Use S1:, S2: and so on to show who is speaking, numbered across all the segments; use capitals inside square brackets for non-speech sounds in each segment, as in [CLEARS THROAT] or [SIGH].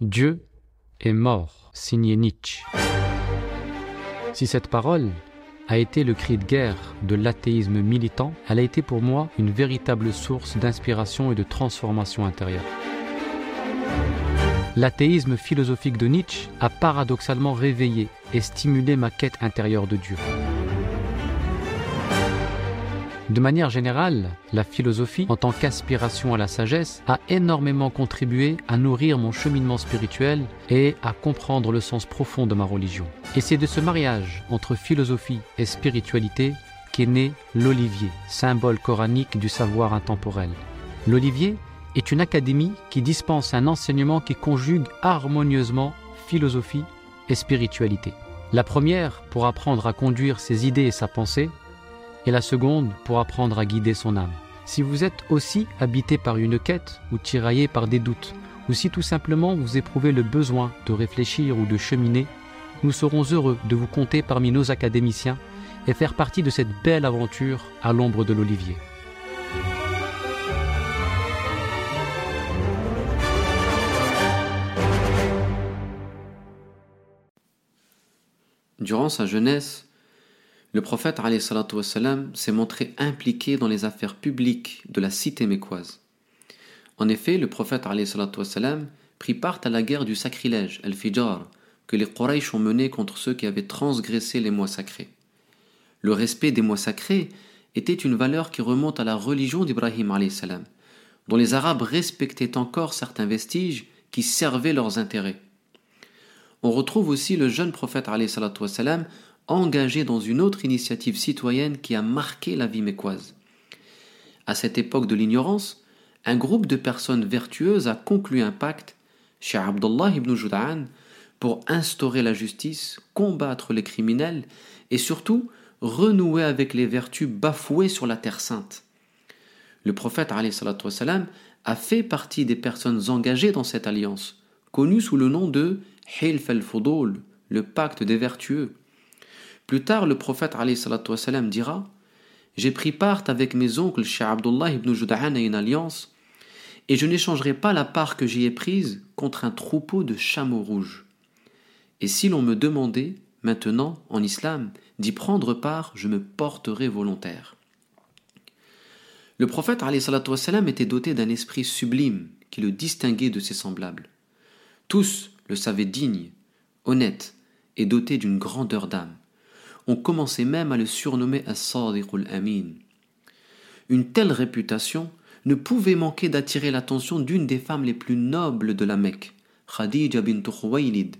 S1: Dieu est mort, signé Nietzsche. Si cette parole a été le cri de guerre de l'athéisme militant, elle a été pour moi une véritable source d'inspiration et de transformation intérieure. L'athéisme philosophique de Nietzsche a paradoxalement réveillé et stimulé ma quête intérieure de Dieu. De manière générale, la philosophie, en tant qu'aspiration à la sagesse, a énormément contribué à nourrir mon cheminement spirituel et à comprendre le sens profond de ma religion. Et c'est de ce mariage entre philosophie et spiritualité qu'est né l'olivier, symbole coranique du savoir intemporel. L'olivier est une académie qui dispense un enseignement qui conjugue harmonieusement philosophie et spiritualité. La première pour apprendre à conduire ses idées et sa pensée, et la seconde pour apprendre à guider son âme. Si vous êtes aussi habité par une quête ou tiraillé par des doutes, ou si tout simplement vous éprouvez le besoin de réfléchir ou de cheminer, nous serons heureux de vous compter parmi nos académiciens et faire partie de cette belle aventure à l'ombre de l'olivier.
S2: Durant sa jeunesse, le prophète s'est montré impliqué dans les affaires publiques de la cité mécoise. En effet, le prophète prit part à la guerre du sacrilège, al-Fijar, que les Quraysh ont menée contre ceux qui avaient transgressé les mois sacrés. Le respect des mois sacrés était une valeur qui remonte à la religion d'Ibrahim dont les Arabes respectaient encore certains vestiges qui servaient leurs intérêts. On retrouve aussi le jeune prophète engagé dans une autre initiative citoyenne qui a marqué la vie mécoise. À cette époque de l'ignorance, un groupe de personnes vertueuses a conclu un pacte chez Abdullah ibn Jud'an pour instaurer la justice, combattre les criminels et surtout renouer avec les vertus bafouées sur la terre sainte. Le prophète a fait partie des personnes engagées dans cette alliance, connue sous le nom de Hilf al-Fudul, le pacte des vertueux. Plus tard, le prophète wassalam, dira J'ai pris part avec mes oncles chez Abdullah ibn Jud'an à une alliance, et je n'échangerai pas la part que j'y ai prise contre un troupeau de chameaux rouges. Et si l'on me demandait, maintenant, en islam, d'y prendre part, je me porterai volontaire. Le prophète wassalam, était doté d'un esprit sublime qui le distinguait de ses semblables. Tous le savaient digne, honnête et doté d'une grandeur d'âme. On commençait même à le surnommer As-Sadiq amin Une telle réputation ne pouvait manquer d'attirer l'attention d'une des femmes les plus nobles de la Mecque, Khadija bint Khuwaylid.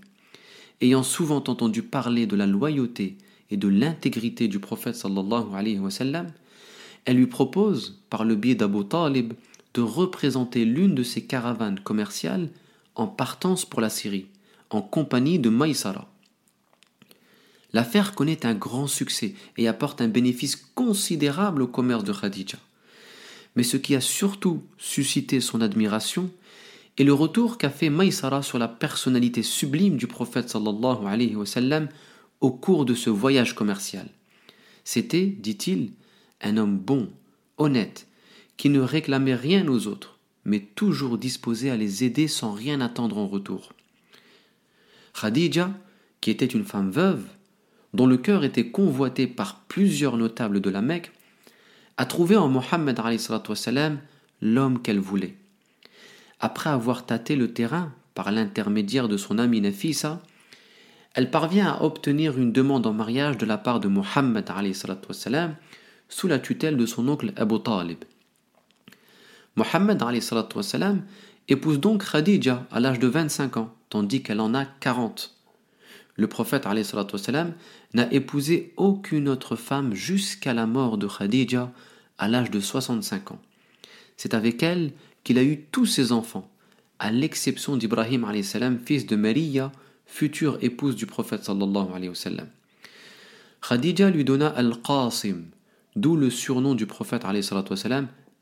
S2: Ayant souvent entendu parler de la loyauté et de l'intégrité du prophète sallallahu alayhi wa sallam, elle lui propose, par le biais d'Abu Talib, de représenter l'une de ses caravanes commerciales en partance pour la Syrie, en compagnie de Maïsara. L'affaire connaît un grand succès et apporte un bénéfice considérable au commerce de Khadija. Mais ce qui a surtout suscité son admiration est le retour qu'a fait Maïsara sur la personnalité sublime du prophète wa au cours de ce voyage commercial. C'était, dit-il, un homme bon, honnête, qui ne réclamait rien aux autres, mais toujours disposé à les aider sans rien attendre en retour. Khadija, qui était une femme veuve, dont le cœur était convoité par plusieurs notables de la Mecque, a trouvé en Mohammed l'homme qu'elle voulait. Après avoir tâté le terrain par l'intermédiaire de son ami Nafisa, elle parvient à obtenir une demande en mariage de la part de Mohammed sous la tutelle de son oncle Abu Talib. Mohammed épouse donc Khadija à l'âge de 25 ans, tandis qu'elle en a 40. Le prophète n'a épousé aucune autre femme jusqu'à la mort de Khadija à l'âge de 65 ans. C'est avec elle qu'il a eu tous ses enfants, à l'exception d'Ibrahim fils de Maria, future épouse du prophète Khadija lui donna Al-Qasim, d'où le surnom du prophète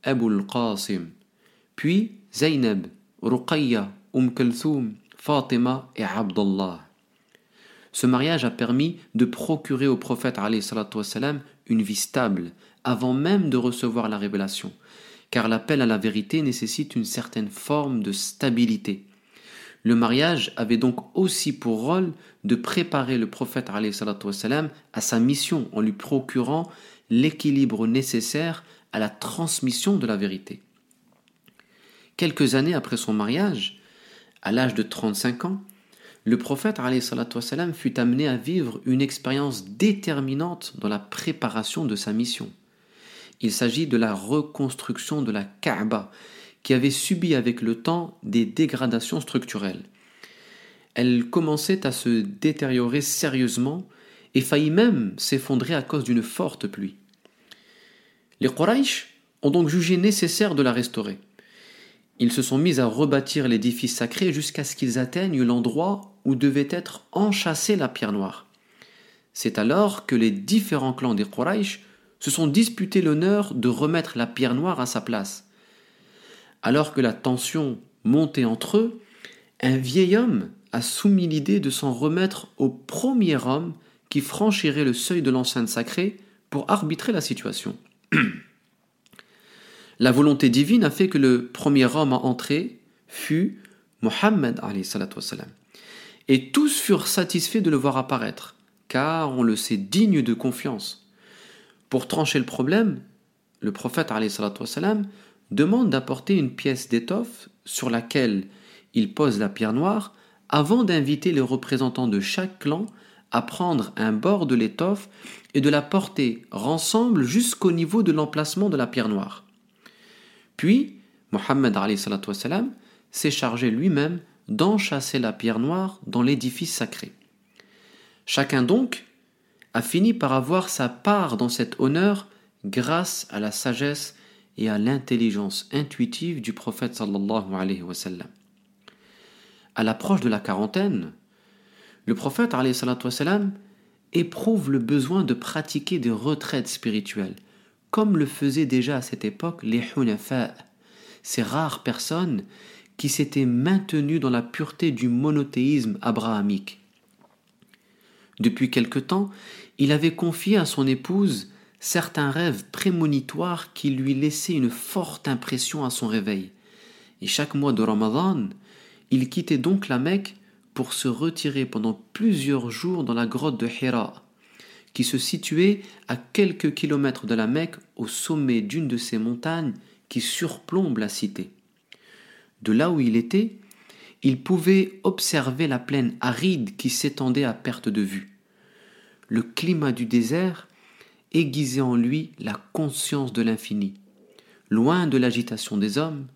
S2: Abu al-Qasim, puis Zaynab, Ruqayya, Umm Kulthum, Fatima et Abdullah. Ce mariage a permis de procurer au prophète une vie stable avant même de recevoir la révélation, car l'appel à la vérité nécessite une certaine forme de stabilité. Le mariage avait donc aussi pour rôle de préparer le prophète à sa mission en lui procurant l'équilibre nécessaire à la transmission de la vérité. Quelques années après son mariage, à l'âge de 35 ans, le prophète fut amené à vivre une expérience déterminante dans la préparation de sa mission. Il s'agit de la reconstruction de la Kaaba, qui avait subi avec le temps des dégradations structurelles. Elle commençait à se détériorer sérieusement et faillit même s'effondrer à cause d'une forte pluie. Les Quraysh ont donc jugé nécessaire de la restaurer. Ils se sont mis à rebâtir l'édifice sacré jusqu'à ce qu'ils atteignent l'endroit où devait être enchâssée la pierre noire. C'est alors que les différents clans des Quraysh se sont disputés l'honneur de remettre la pierre noire à sa place. Alors que la tension montait entre eux, un vieil homme a soumis l'idée de s'en remettre au premier homme qui franchirait le seuil de l'enceinte sacrée pour arbitrer la situation. [CLEARS THROAT] la volonté divine a fait que le premier homme à entrer fut Mohammed et tous furent satisfaits de le voir apparaître, car on le sait digne de confiance. Pour trancher le problème, le prophète demande d'apporter une pièce d'étoffe sur laquelle il pose la pierre noire avant d'inviter les représentants de chaque clan à prendre un bord de l'étoffe et de la porter ensemble jusqu'au niveau de l'emplacement de la pierre noire. Puis, Mohammed s'est chargé lui-même d'enchasser la pierre noire dans l'édifice sacré. Chacun donc a fini par avoir sa part dans cet honneur grâce à la sagesse et à l'intelligence intuitive du prophète sallallahu. À l'approche de la quarantaine, le prophète alayhi wa sallam éprouve le besoin de pratiquer des retraites spirituelles, comme le faisaient déjà à cette époque les hunafa, ces rares personnes qui s'était maintenu dans la pureté du monothéisme abrahamique. Depuis quelque temps, il avait confié à son épouse certains rêves prémonitoires qui lui laissaient une forte impression à son réveil. Et chaque mois de Ramadan, il quittait donc la Mecque pour se retirer pendant plusieurs jours dans la grotte de Hira, qui se situait à quelques kilomètres de la Mecque au sommet d'une de ces montagnes qui surplombent la cité. De là où il était, il pouvait observer la plaine aride qui s'étendait à perte de vue. Le climat du désert aiguisait en lui la conscience de l'infini. Loin de l'agitation des hommes,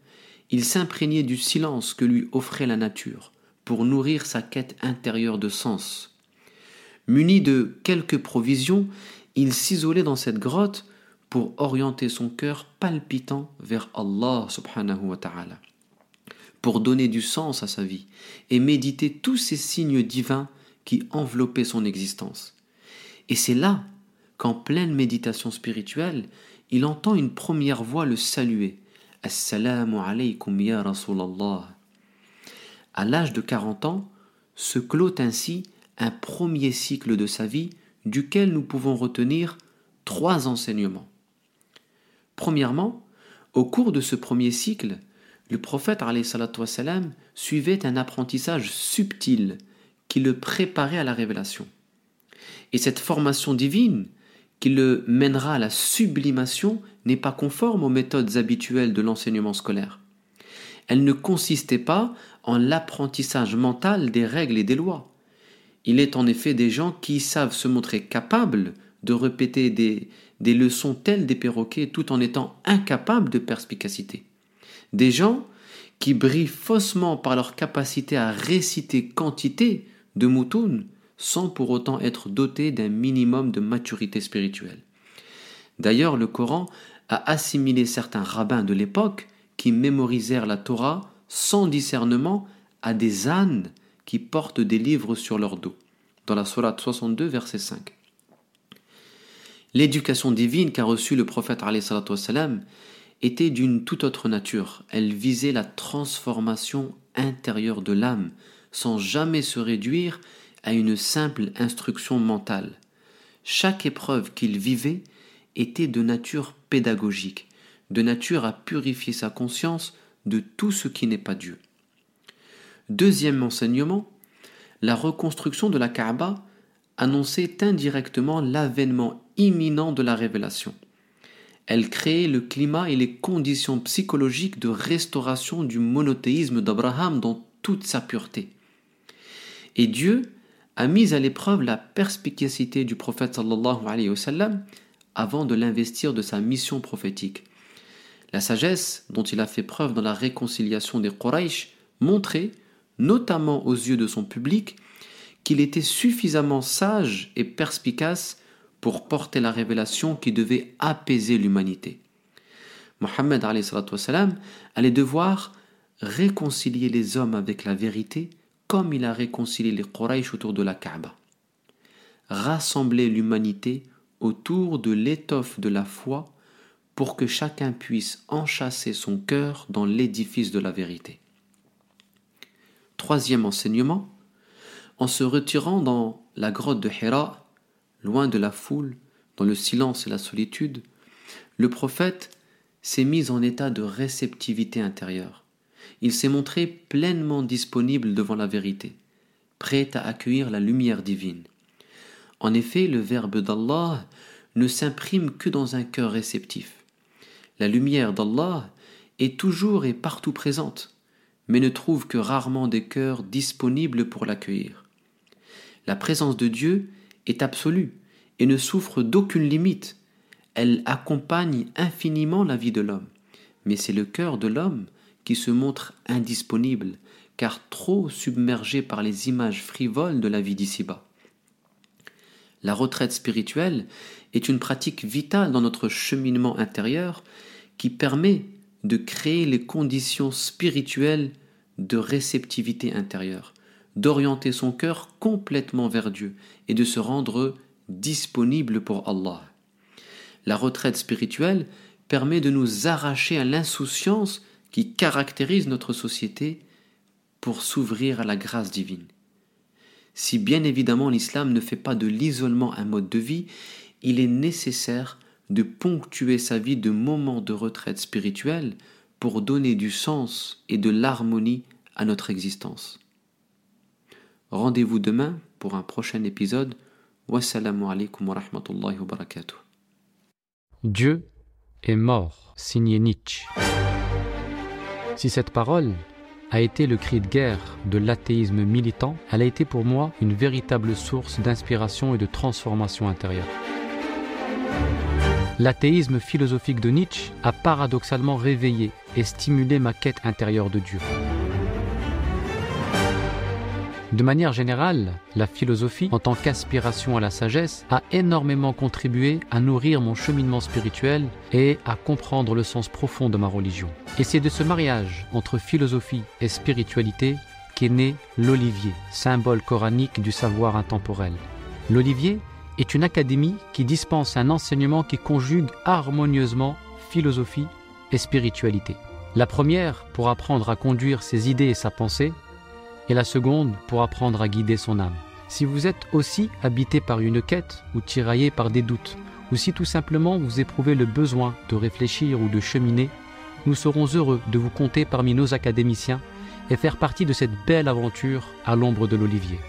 S2: il s'imprégnait du silence que lui offrait la nature pour nourrir sa quête intérieure de sens. Muni de quelques provisions, il s'isolait dans cette grotte pour orienter son cœur palpitant vers Allah pour donner du sens à sa vie et méditer tous ces signes divins qui enveloppaient son existence. Et c'est là qu'en pleine méditation spirituelle, il entend une première voix le saluer. Assalamu alaykum ya Rasulallah. À l'âge de 40 ans, se clôt ainsi un premier cycle de sa vie duquel nous pouvons retenir trois enseignements. Premièrement, au cours de ce premier cycle, le prophète wassalam, suivait un apprentissage subtil qui le préparait à la révélation. Et cette formation divine qui le mènera à la sublimation n'est pas conforme aux méthodes habituelles de l'enseignement scolaire. Elle ne consistait pas en l'apprentissage mental des règles et des lois. Il est en effet des gens qui savent se montrer capables de répéter des, des leçons telles des perroquets tout en étant incapables de perspicacité. Des gens qui brillent faussement par leur capacité à réciter quantité de moutons sans pour autant être dotés d'un minimum de maturité spirituelle. D'ailleurs, le Coran a assimilé certains rabbins de l'époque qui mémorisèrent la Torah sans discernement à des ânes qui portent des livres sur leur dos, dans la Sourate 62, verset 5. L'éducation divine qu'a reçue le prophète était d'une toute autre nature. Elle visait la transformation intérieure de l'âme, sans jamais se réduire à une simple instruction mentale. Chaque épreuve qu'il vivait était de nature pédagogique, de nature à purifier sa conscience de tout ce qui n'est pas Dieu. Deuxième enseignement, la reconstruction de la Kaaba annonçait indirectement l'avènement imminent de la révélation. Elle créait le climat et les conditions psychologiques de restauration du monothéisme d'Abraham dans toute sa pureté. Et Dieu a mis à l'épreuve la perspicacité du prophète sallallahu avant de l'investir de sa mission prophétique. La sagesse dont il a fait preuve dans la réconciliation des Quraysh montrait, notamment aux yeux de son public, qu'il était suffisamment sage et perspicace pour porter la révélation qui devait apaiser l'humanité. Mohammed allait devoir réconcilier les hommes avec la vérité comme il a réconcilié les Quraysh autour de la Kaaba. Rassembler l'humanité autour de l'étoffe de la foi pour que chacun puisse enchasser son cœur dans l'édifice de la vérité. Troisième enseignement, en se retirant dans la grotte de Hira, loin de la foule, dans le silence et la solitude, le prophète s'est mis en état de réceptivité intérieure. Il s'est montré pleinement disponible devant la vérité, prêt à accueillir la lumière divine. En effet, le Verbe d'Allah ne s'imprime que dans un cœur réceptif. La lumière d'Allah est toujours et partout présente, mais ne trouve que rarement des cœurs disponibles pour l'accueillir. La présence de Dieu est absolue et ne souffre d'aucune limite. Elle accompagne infiniment la vie de l'homme. Mais c'est le cœur de l'homme qui se montre indisponible, car trop submergé par les images frivoles de la vie d'ici-bas. La retraite spirituelle est une pratique vitale dans notre cheminement intérieur qui permet de créer les conditions spirituelles de réceptivité intérieure, d'orienter son cœur complètement vers Dieu et de se rendre disponible pour Allah. La retraite spirituelle permet de nous arracher à l'insouciance qui caractérise notre société pour s'ouvrir à la grâce divine. Si bien évidemment l'islam ne fait pas de l'isolement un mode de vie, il est nécessaire de ponctuer sa vie de moments de retraite spirituelle pour donner du sens et de l'harmonie à notre existence. Rendez-vous demain pour un prochain épisode. Wassalamu alaikum wa.
S1: Dieu est mort, signé Nietzsche. Si cette parole a été le cri de guerre de l'athéisme militant, elle a été pour moi une véritable source d'inspiration et de transformation intérieure. L'athéisme philosophique de Nietzsche a paradoxalement réveillé et stimulé ma quête intérieure de Dieu. De manière générale, la philosophie, en tant qu'aspiration à la sagesse, a énormément contribué à nourrir mon cheminement spirituel et à comprendre le sens profond de ma religion. Et c'est de ce mariage entre philosophie et spiritualité qu'est né l'olivier, symbole coranique du savoir intemporel. L'olivier est une académie qui dispense un enseignement qui conjugue harmonieusement philosophie et spiritualité. La première pour apprendre à conduire ses idées et sa pensée, et la seconde pour apprendre à guider son âme. Si vous êtes aussi habité par une quête ou tiraillé par des doutes, ou si tout simplement vous éprouvez le besoin de réfléchir ou de cheminer, nous serons heureux de vous compter parmi nos académiciens et faire partie de cette belle aventure à l'ombre de l'olivier.